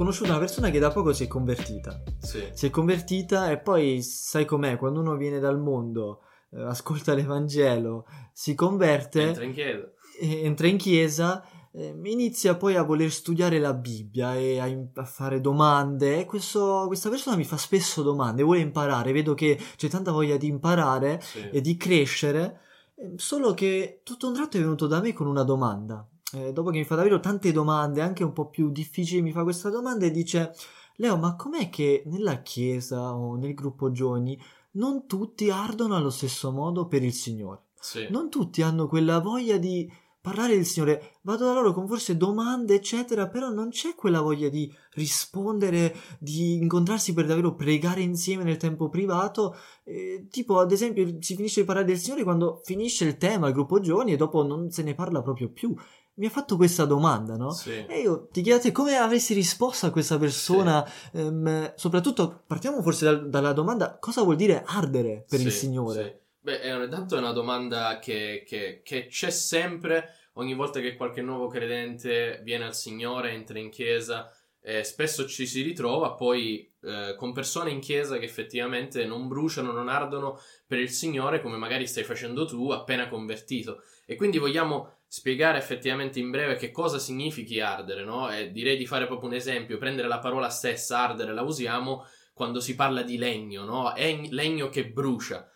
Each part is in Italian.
conosciuto una persona che da poco si è convertita. Sì. Si è convertita e poi sai com'è, quando uno viene dal mondo, eh, ascolta l'Evangelo, si converte, Entra in chiesa. e entra in chiesa, eh, inizia poi a voler studiare la Bibbia e a, a fare domande. E questo- questa persona mi fa spesso domande, vuole imparare, vedo che c'è tanta voglia di imparare Sì. e di crescere, eh, solo che tutto un tratto è venuto da me con una domanda. Eh, dopo che mi fa davvero tante domande, anche un po' più difficili, mi fa questa domanda e dice: Leo, ma com'è che nella chiesa o nel gruppo giovani non tutti ardono allo stesso modo per il Signore? Sì. Non tutti hanno quella voglia di parlare del Signore. Vado da loro con forse domande, eccetera, però non c'è quella voglia di rispondere, di incontrarsi per davvero pregare insieme nel tempo privato. Eh, tipo, ad esempio, si finisce di parlare del Signore quando finisce il tema, il gruppo giovani, e dopo non se ne parla proprio più. Mi ha fatto questa domanda, no? Sì. E io ti chiedo come avresti risposto a questa persona, ehm, soprattutto partiamo forse dal- dalla domanda cosa vuol dire ardere per il Sì, Signore? sì. Beh, è, intanto è una domanda che, che- che c'è sempre ogni volta che qualche nuovo credente viene al Signore, entra in chiesa. eh, spesso ci si ritrova poi eh, con persone in chiesa che effettivamente non bruciano, non ardono per il Signore come magari stai facendo tu appena convertito. E quindi vogliamo spiegare effettivamente in breve che cosa significhi ardere, no? E direi di fare proprio un esempio, prendere la parola stessa, ardere, la usiamo quando si parla di legno, no? È legno che brucia.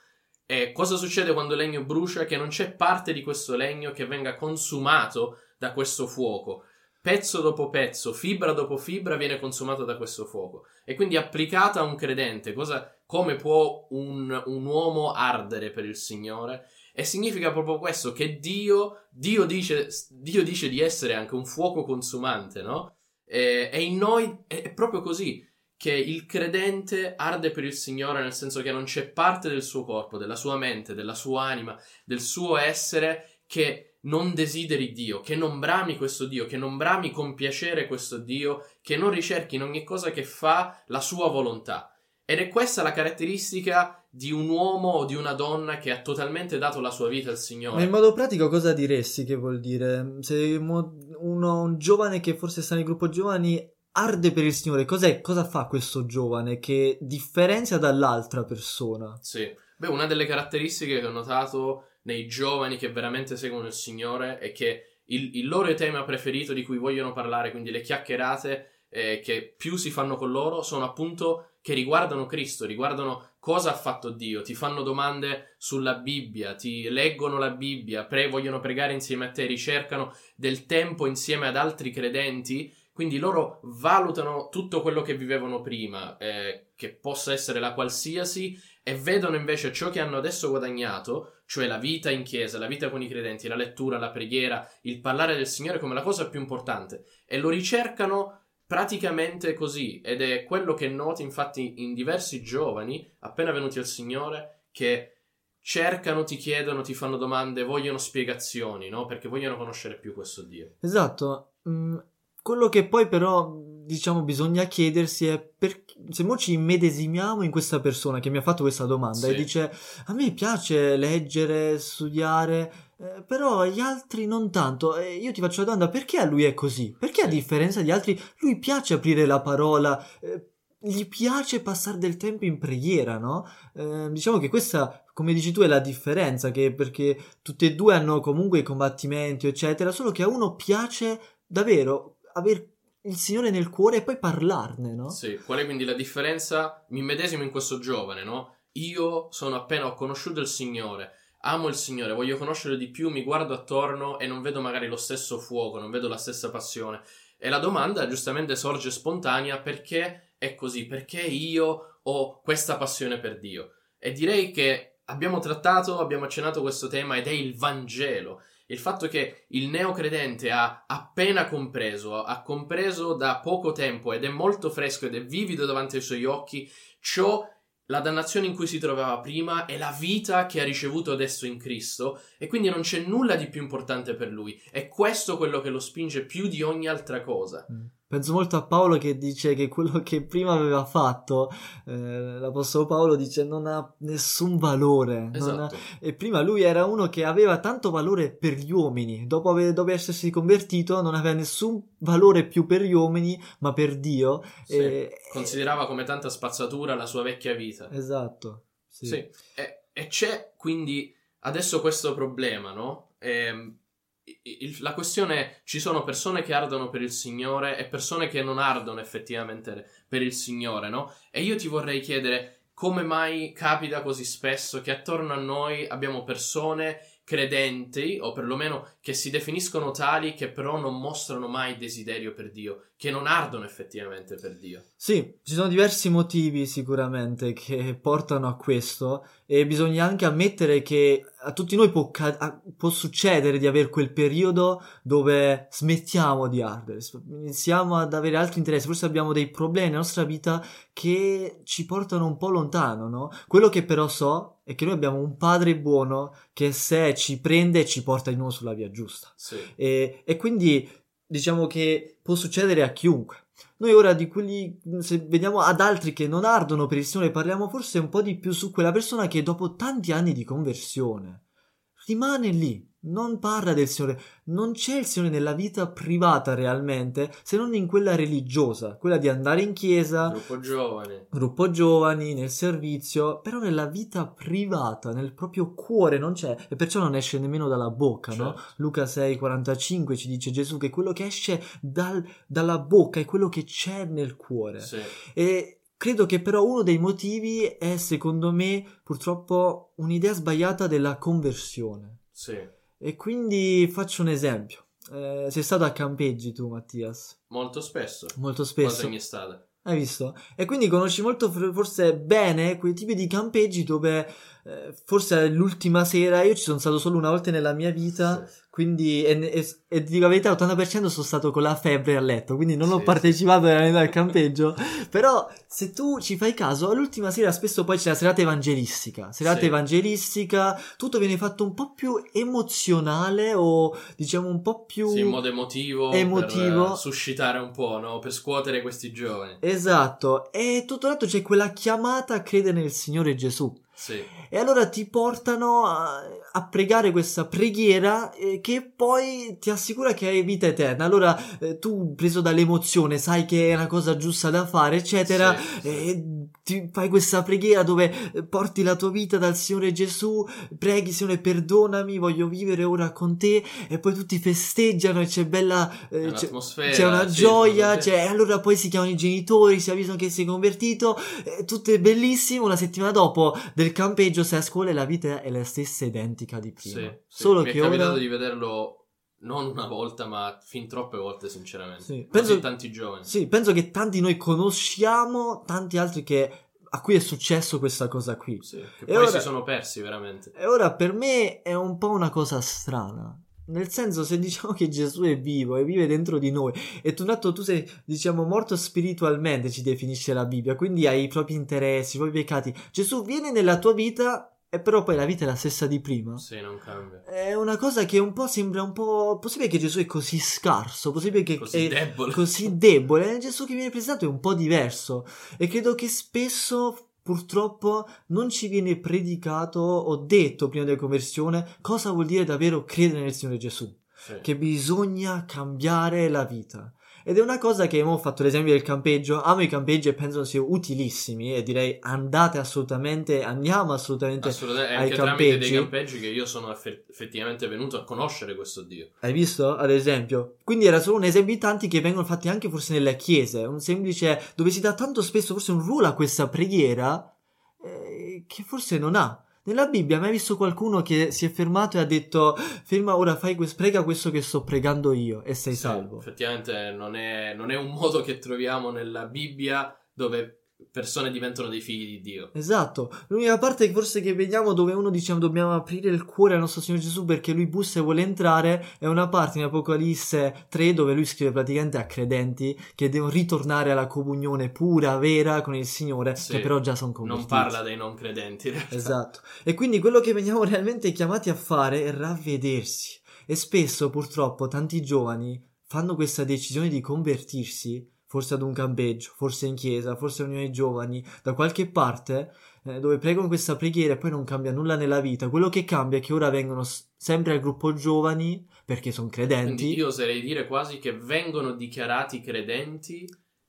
E cosa succede quando il legno brucia? Che non c'è parte di questo legno che venga consumato da questo fuoco. Pezzo dopo pezzo, fibra dopo fibra viene consumato da questo fuoco. E quindi applicata a un credente, cosa, come può un, un uomo ardere per il Signore? E significa proprio questo, che Dio, Dio, dice, Dio dice di essere anche un fuoco consumante, no? E, e in noi è, proprio così che il credente arde per il Signore nel senso che non c'è parte del suo corpo, della sua mente, della sua anima, del suo essere che non desideri Dio, che non brami questo Dio, che non brami compiacere questo Dio, che non ricerchi in ogni cosa che fa la sua volontà. Ed è questa la caratteristica di un uomo o di una donna che ha totalmente dato la sua vita al Ma Signore. in modo pratico cosa diresti che vuol dire? Se uno, un giovane che forse sta nel gruppo giovani arde per il Signore, cos'è, cosa fa questo giovane che differenzia dall'altra persona? Sì. Beh, una delle caratteristiche che ho notato nei giovani che veramente seguono il Signore è che il, il loro tema preferito di cui vogliono parlare, quindi le chiacchierate eh, che più si fanno con loro, sono appunto che riguardano Cristo, riguardano cosa ha fatto Dio, ti fanno domande sulla Bibbia, ti leggono la Bibbia, pre- vogliono pregare insieme a te, ricercano del tempo insieme ad altri credenti, quindi loro valutano tutto quello che vivevano prima, eh, che possa essere la qualsiasi, e vedono invece ciò che hanno adesso guadagnato, cioè la vita in chiesa, la vita con i credenti, la lettura, la preghiera, il parlare del Signore come la cosa più importante, e lo ricercano praticamente così, ed è quello che noti infatti in diversi giovani appena venuti al Signore che cercano, ti chiedono, ti fanno domande, vogliono spiegazioni, no? Perché vogliono conoscere più questo Dio. Esatto. Mm, quello che poi però, diciamo, bisogna chiedersi è per, se mo ci immedesimiamo in questa persona che mi ha fatto questa domanda Sì. e dice a me piace leggere, studiare, eh, però gli altri non tanto. E io ti faccio la domanda, perché a lui è così? Perché a differenza di altri lui piace aprire la parola? eh, gli piace passare del tempo in preghiera, no? Eh, diciamo che questa, come dici tu, è la differenza, che perché tutti e due hanno comunque i combattimenti, eccetera, solo che a uno piace davvero avere il Signore nel cuore e poi parlarne, no? Sì, qual è quindi la differenza? Mi medesimo in questo giovane, no? Io sono appena ho conosciuto il Signore, amo il Signore, voglio conoscere di più, mi guardo attorno e non vedo magari lo stesso fuoco, non vedo la stessa passione. E la domanda giustamente sorge spontanea perché è così, perché io ho questa passione per Dio. E direi che abbiamo trattato, abbiamo accennato questo tema ed è il Vangelo. Il fatto che il neocredente ha appena compreso, ha compreso da poco tempo ed è molto fresco ed è vivido davanti ai suoi occhi ciò, la dannazione in cui si trovava prima e la vita che ha ricevuto adesso in Cristo e quindi non c'è nulla di più importante per lui. È questo quello che lo spinge più di ogni altra cosa. Mm. Penso molto a Paolo che dice che quello che prima aveva fatto, eh, l'Apostolo Paolo dice non ha nessun valore. Esatto. Ha... E prima lui era uno che aveva tanto valore per gli uomini, dopo, ave... dopo essersi convertito non aveva nessun valore più per gli uomini, ma per Dio. Sì. E... Considerava come tanta spazzatura la sua vecchia vita. Esatto. Sì. sì. E, e, c'è quindi adesso questo problema, no? Ehm, il, la questione è ci sono persone che ardono per il Signore e persone che non ardono effettivamente per il Signore, no? E io ti vorrei chiedere come mai capita così spesso che attorno a noi abbiamo persone credenti, o perlomeno che si definiscono tali, che però non mostrano mai desiderio per Dio, che non ardono effettivamente per Dio. Sì, ci sono diversi motivi sicuramente che portano a questo e bisogna anche ammettere che a tutti noi può, può succedere di avere quel periodo dove smettiamo di ardere, iniziamo ad avere altri interessi, forse abbiamo dei problemi nella nostra vita che ci portano un po' lontano, no? Quello che però so è che noi abbiamo un padre buono che se ci prende ci porta di nuovo sulla via giusta. Sì. E, e quindi diciamo che può succedere a chiunque. Noi ora di quelli, se vediamo ad altri che non ardono per il Signore, parliamo forse un po' di più su quella persona che dopo tanti anni di conversione rimane lì, non parla del Signore, non c'è il Signore nella vita privata realmente, se non in quella religiosa, quella di andare in chiesa, gruppo giovani, gruppo giovani, nel servizio, però nella vita privata, nel proprio cuore non c'è e perciò non esce nemmeno dalla bocca, certo. no? Luca 6:45 ci dice Gesù che quello che esce dal, dalla bocca è quello che c'è nel cuore. Sì. E Credo che però uno dei motivi è, secondo me, purtroppo un'idea sbagliata della conversione. Sì. E quindi faccio un esempio. Eh, sei stato a campeggi tu, Mattias? Molto spesso. Molto spesso. Mi è stata? Hai visto? E quindi conosci molto forse bene quei tipi di campeggi dove eh, forse l'ultima sera io ci sono stato solo una volta nella mia vita. Sì quindi, e, e, e dico la verità, l'80% sono stato con la febbre a letto, quindi non sì, ho partecipato veramente al campeggio. Però, se tu ci fai caso, l'ultima sera spesso poi c'è la serata evangelistica. Serata sì. evangelistica, tutto viene fatto un po' più emozionale o diciamo un po' più... Sì, in modo emotivo. Emotivo. Per suscitare un po', no? Per scuotere questi giovani. Esatto. E tutto l'altro c'è quella chiamata a credere nel Signore Gesù. Sì. E allora ti portano a, a pregare questa preghiera eh, che poi ti assicura che hai vita eterna. Allora eh, tu, preso dall'emozione, sai che è una cosa giusta da fare, eccetera, sì, e ti fai questa preghiera dove eh, porti la tua vita dal Signore Gesù, preghi Signore perdonami, voglio vivere ora con te, e poi tutti festeggiano e c'è bella... Eh, c'è, c'è, una sì, gioia, c'è, e allora poi si chiamano i genitori, si avvisano che sei convertito, eh, tutto è bellissimo, una settimana dopo del campeggio sei a scuola e la vita è la stessa identica di prima. Sì, Solo Mi che è capitato ora... di vederlo non una volta, ma fin troppe volte, sinceramente. Sì, penso, tanti giovani. Sì, penso che tanti noi conosciamo, tanti altri che a cui è successo questa cosa qui. Sì, che poi ora, si sono persi veramente. E ora per me è un po' una cosa strana. Nel senso, se diciamo che Gesù è vivo e vive dentro di noi, e tu, un atto, tu sei, diciamo, morto spiritualmente, ci definisce la Bibbia, quindi hai i propri interessi, i propri peccati. Gesù viene nella tua vita e però poi la vita è la stessa di prima. Sì, non cambia. È una cosa che un po' sembra un po'. Possibile che Gesù è così scarso? Possibile che così è debole. così debole? Gesù che viene presentato è un po' diverso. E credo che spesso. Purtroppo non ci viene predicato o detto prima della conversione cosa vuol dire davvero credere nel Signore Gesù. Sì. Che bisogna cambiare la vita. Ed è una cosa che ho fatto l'esempio del campeggio. Amo i campeggi e penso siano utilissimi. E direi andate assolutamente, andiamo assolutamente, assolutamente ai anche campeggi. tramite dei campeggi che io sono effettivamente venuto a conoscere questo Dio. Hai visto? Ad esempio. Quindi era solo un esempio di tanti che vengono fatti anche forse nelle chiese. Un semplice dove si dà tanto spesso forse un ruolo a questa preghiera eh, che forse non ha. Nella Bibbia mai visto qualcuno che si è fermato e ha detto ferma ora fai questo, prega questo che sto pregando io e sei sì, salvo. Effettivamente non è, non è un modo che troviamo nella Bibbia dove persone diventano dei figli di Dio. Esatto. L'unica parte forse che vediamo dove uno dice dobbiamo aprire il cuore al nostro Signore Gesù perché lui bussa e vuole entrare è una parte in Apocalisse 3 dove lui scrive praticamente a credenti che devono ritornare alla comunione pura, vera con il Signore, sì, che però già sono convertiti. Non parla dei non credenti. Esatto. E quindi quello che veniamo realmente chiamati a fare è ravvedersi. E spesso purtroppo tanti giovani fanno questa decisione di convertirsi, forse ad un campeggio, forse in chiesa, forse a unione giovani, da qualche parte, eh, dove pregano questa preghiera e poi non cambia nulla nella vita. Quello che cambia è che ora vengono s- sempre al gruppo giovani perché sono credenti. Quindi io oserei dire quasi che vengono dichiarati credenti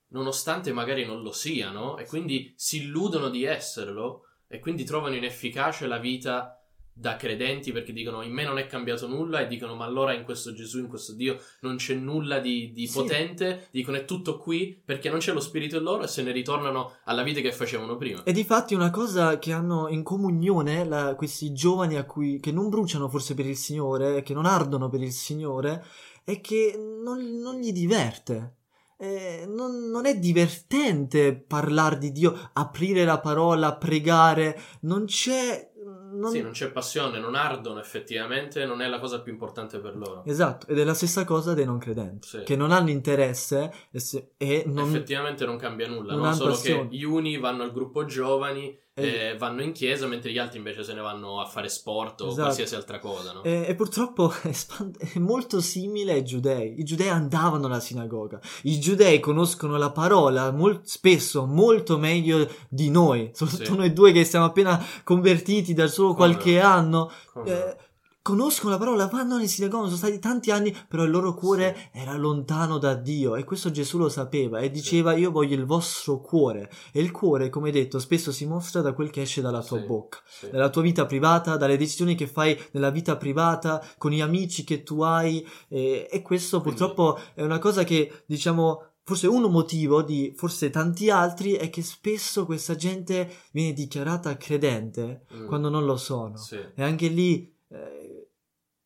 nonostante magari non lo siano e quindi si illudono di esserlo e quindi trovano inefficace la vita da credenti perché dicono in me non è cambiato nulla e dicono ma allora in questo Gesù, in questo Dio non c'è nulla di, di Sì. potente, dicono è tutto qui perché non c'è lo spirito in loro e se ne ritornano alla vita che facevano prima. E difatti una cosa che hanno in comunione la- questi giovani a cui, che non bruciano forse per il Signore, che non ardono per il Signore, è che non, non gli diverte. Eh, non, non è divertente parlare di Dio, aprire la parola, pregare, non c'è... non- Sì, non c'è passione, non ardono effettivamente, non è la cosa più importante per loro. Esatto, ed è la stessa cosa dei non credenti, Sì. che non hanno interesse e, se- e non... Effettivamente non cambia nulla, non no? solo passione. che gli uni vanno al gruppo giovani, Eh. eh, vanno in chiesa, mentre gli altri invece se ne vanno a fare sport o Esatto. qualsiasi altra cosa. No? E, e purtroppo è, molto simile ai giudei. I giudei andavano alla sinagoga. I giudei conoscono la parola mol- spesso molto meglio di noi, soprattutto Sì. noi due che siamo appena convertiti da solo Come qualche no? anno. Come Eh, conoscono la parola, vanno in sinagoga, sono stati tanti anni, però il loro cuore era lontano da Dio e questo Gesù lo sapeva e diceva io voglio il vostro cuore e il cuore, come detto, spesso si mostra da quel che esce dalla tua Sì. bocca Sì. dalla tua vita privata, dalle decisioni che fai nella vita privata, con gli amici che tu hai e, e questo purtroppo è una cosa che diciamo forse uno motivo di forse tanti altri è che spesso questa gente viene dichiarata credente Mm. quando non lo sono Sì. e anche lì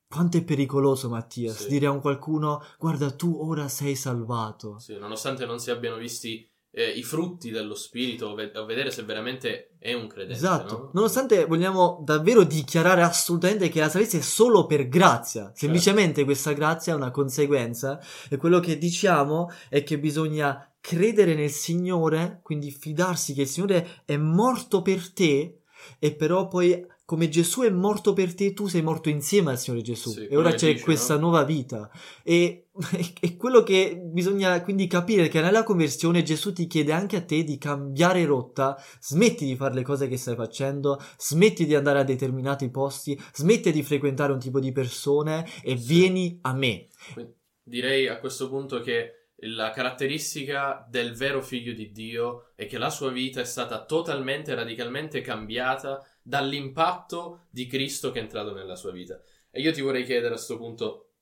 quanto è pericoloso Mattias Sì. dire a un qualcuno guarda tu ora sei salvato Sì, nonostante non si abbiano visti eh, i frutti dello spirito, o vedere se veramente è un credente. Esatto, no? nonostante vogliamo davvero dichiarare assolutamente che la salvezza è solo per grazia, Certo. semplicemente questa grazia è una conseguenza e quello che diciamo è che bisogna credere nel Signore, quindi fidarsi che il Signore è morto per te e però poi come Gesù è morto per te, tu sei morto insieme al Signore Gesù Sì, e ora c'è dice, questa no? nuova vita e, e quello che bisogna quindi capire è che nella conversione Gesù ti chiede anche a te di cambiare rotta, smetti di fare le cose che stai facendo, smetti di andare a determinati posti, smetti di frequentare un tipo di persone e Sì. vieni a me. Direi a questo punto che la caratteristica del vero figlio di Dio è che la sua vita è stata totalmente, radicalmente cambiata dall'impatto di Cristo che è entrato nella sua vita. E io ti vorrei chiedere a questo punto,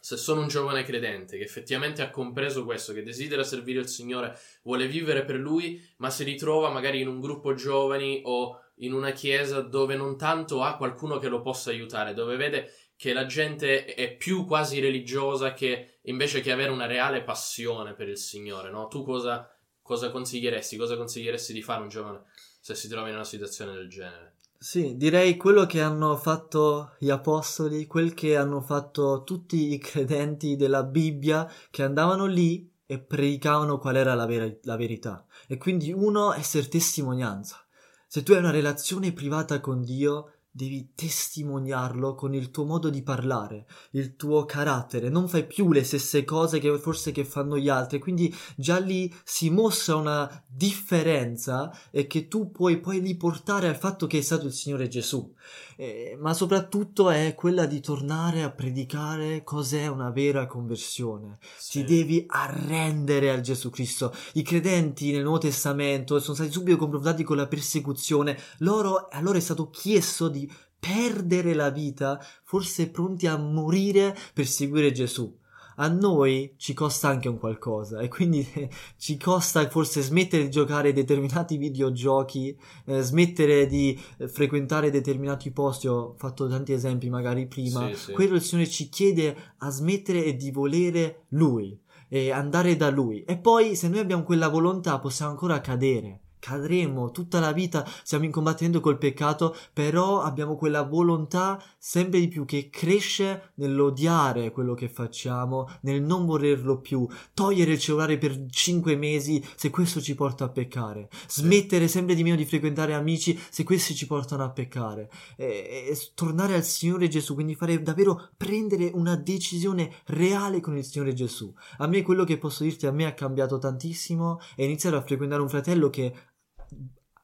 se sono un giovane credente che effettivamente ha compreso questo, che desidera servire il Signore, vuole vivere per Lui, ma si ritrova magari in un gruppo giovani o in una chiesa dove non tanto ha qualcuno che lo possa aiutare, dove vede che la gente è più quasi religiosa che invece che avere una reale passione per il Signore, no? Tu cosa, cosa consiglieresti? Cosa consiglieresti di fare un giovane se si trova in una situazione del genere? Sì, direi quello che hanno fatto gli apostoli, quel che hanno fatto tutti i credenti della Bibbia, che andavano lì e predicavano qual era la, vera- la verità. E quindi uno, essere testimonianza. Se tu hai una relazione privata con Dio, devi testimoniarlo con il tuo modo di parlare, il tuo carattere. Non fai più le stesse cose che forse che fanno gli altri. Quindi già lì si mostra una differenza e che tu puoi poi riportare al fatto che è stato il Signore Gesù. Eh, ma soprattutto è quella di tornare a predicare cos'è una vera conversione. Sì. Ti devi arrendere al Gesù Cristo. I credenti nel Nuovo Testamento sono stati subito confrontati con la persecuzione. Loro, a loro è stato chiesto di perdere la vita, forse pronti a morire per seguire Gesù. A noi ci costa anche un qualcosa e quindi eh, ci costa forse smettere di giocare determinati videogiochi, eh, smettere di eh, frequentare determinati posti. Ho fatto tanti esempi magari prima. Sì, sì. Quello il Signore ci chiede a smettere e di volere Lui e andare da Lui. E poi, se noi abbiamo quella volontà, possiamo ancora cadere. Cadremo tutta la vita, siamo in combattimento col peccato, però abbiamo quella volontà sempre di più che cresce nell'odiare quello che facciamo, nel non volerlo più, togliere il cellulare per cinque mesi se questo ci porta a peccare, smettere sempre di meno di frequentare amici se questi ci portano a peccare, e, e tornare al Signore Gesù, quindi fare davvero prendere una decisione reale con il Signore Gesù. A me quello che posso dirti, a me ha cambiato tantissimo e iniziare a frequentare un fratello che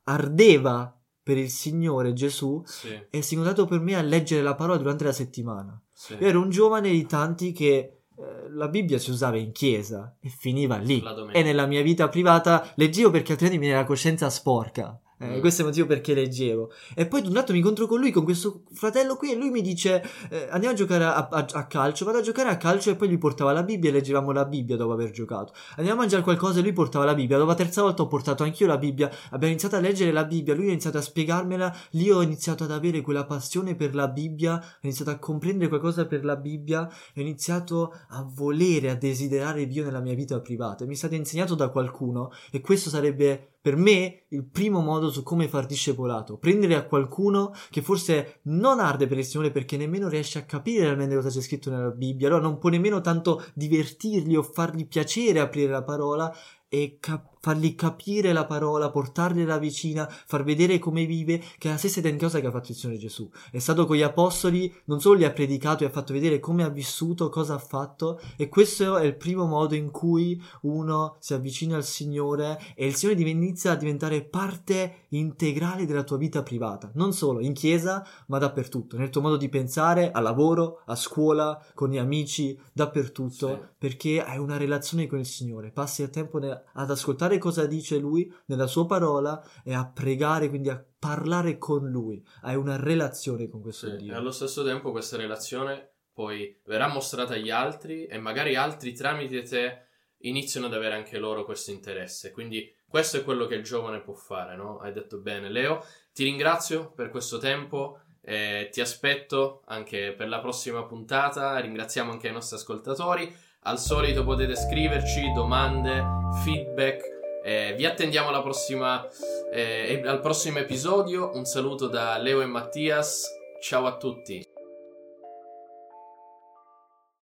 ardeva per il Signore Gesù Sì, e si è incontrato per me a leggere la parola durante la settimana. sì. Io ero un giovane di tanti che eh, la Bibbia si usava in chiesa e finiva lì. E nella mia vita privata leggevo perché altrimenti mi viene la coscienza sporca. Eh, Mm. Questo è il motivo perché leggevo. E poi ad un lato mi incontro con lui, con questo fratello qui, e lui mi dice: eh, Andiamo a giocare a, a- a calcio. Vado a giocare a calcio, e poi gli portava la Bibbia e leggevamo la Bibbia dopo aver giocato. Andiamo a mangiare qualcosa, e lui portava la Bibbia. Dopo la terza volta ho portato anch'io la Bibbia. Abbiamo iniziato a leggere la Bibbia. Lui ha iniziato a spiegarmela. Lì ho iniziato ad avere quella passione per la Bibbia. Ho iniziato a comprendere qualcosa per la Bibbia. Ho iniziato a volere, a desiderare Dio nella mia vita privata. E mi è stato insegnato da qualcuno, e questo sarebbe per me il primo modo su come far discepolato, prendere a qualcuno che forse non arde per il Signore perché nemmeno riesce a capire realmente cosa c'è scritto nella Bibbia, allora non può nemmeno tanto divertirli o fargli piacere aprire la parola e cap- fargli capire la parola, portargliela vicina, far vedere come vive, che è la stessa identica cosa che ha fatto il Signore Gesù. È stato con gli apostoli, non solo li ha predicato e ha fatto vedere come ha vissuto, cosa ha fatto, e questo è il primo modo in cui uno si avvicina al Signore e il Signore inizia a diventare parte integrale della tua vita privata, non solo in chiesa, ma dappertutto, nel tuo modo di pensare, al lavoro, a scuola, con gli amici, dappertutto, Sì. perché hai una relazione con il Signore, passi il tempo ad ascoltare cosa dice Lui nella sua parola e a pregare, quindi a parlare con Lui, hai una relazione con questo Sì, Dio. E allo stesso tempo questa relazione poi verrà mostrata agli altri e magari altri tramite te iniziano ad avere anche loro questo interesse. Quindi questo è quello che il giovane può fare, no? Hai detto bene, Leo. Ti ringrazio per questo tempo. e ti aspetto anche per la prossima puntata. Ringraziamo anche i nostri ascoltatori. Al solito potete scriverci domande, feedback. Eh, vi attendiamo alla prossima, eh, al prossimo episodio. Un saluto da Leo e Mattias. Ciao a tutti.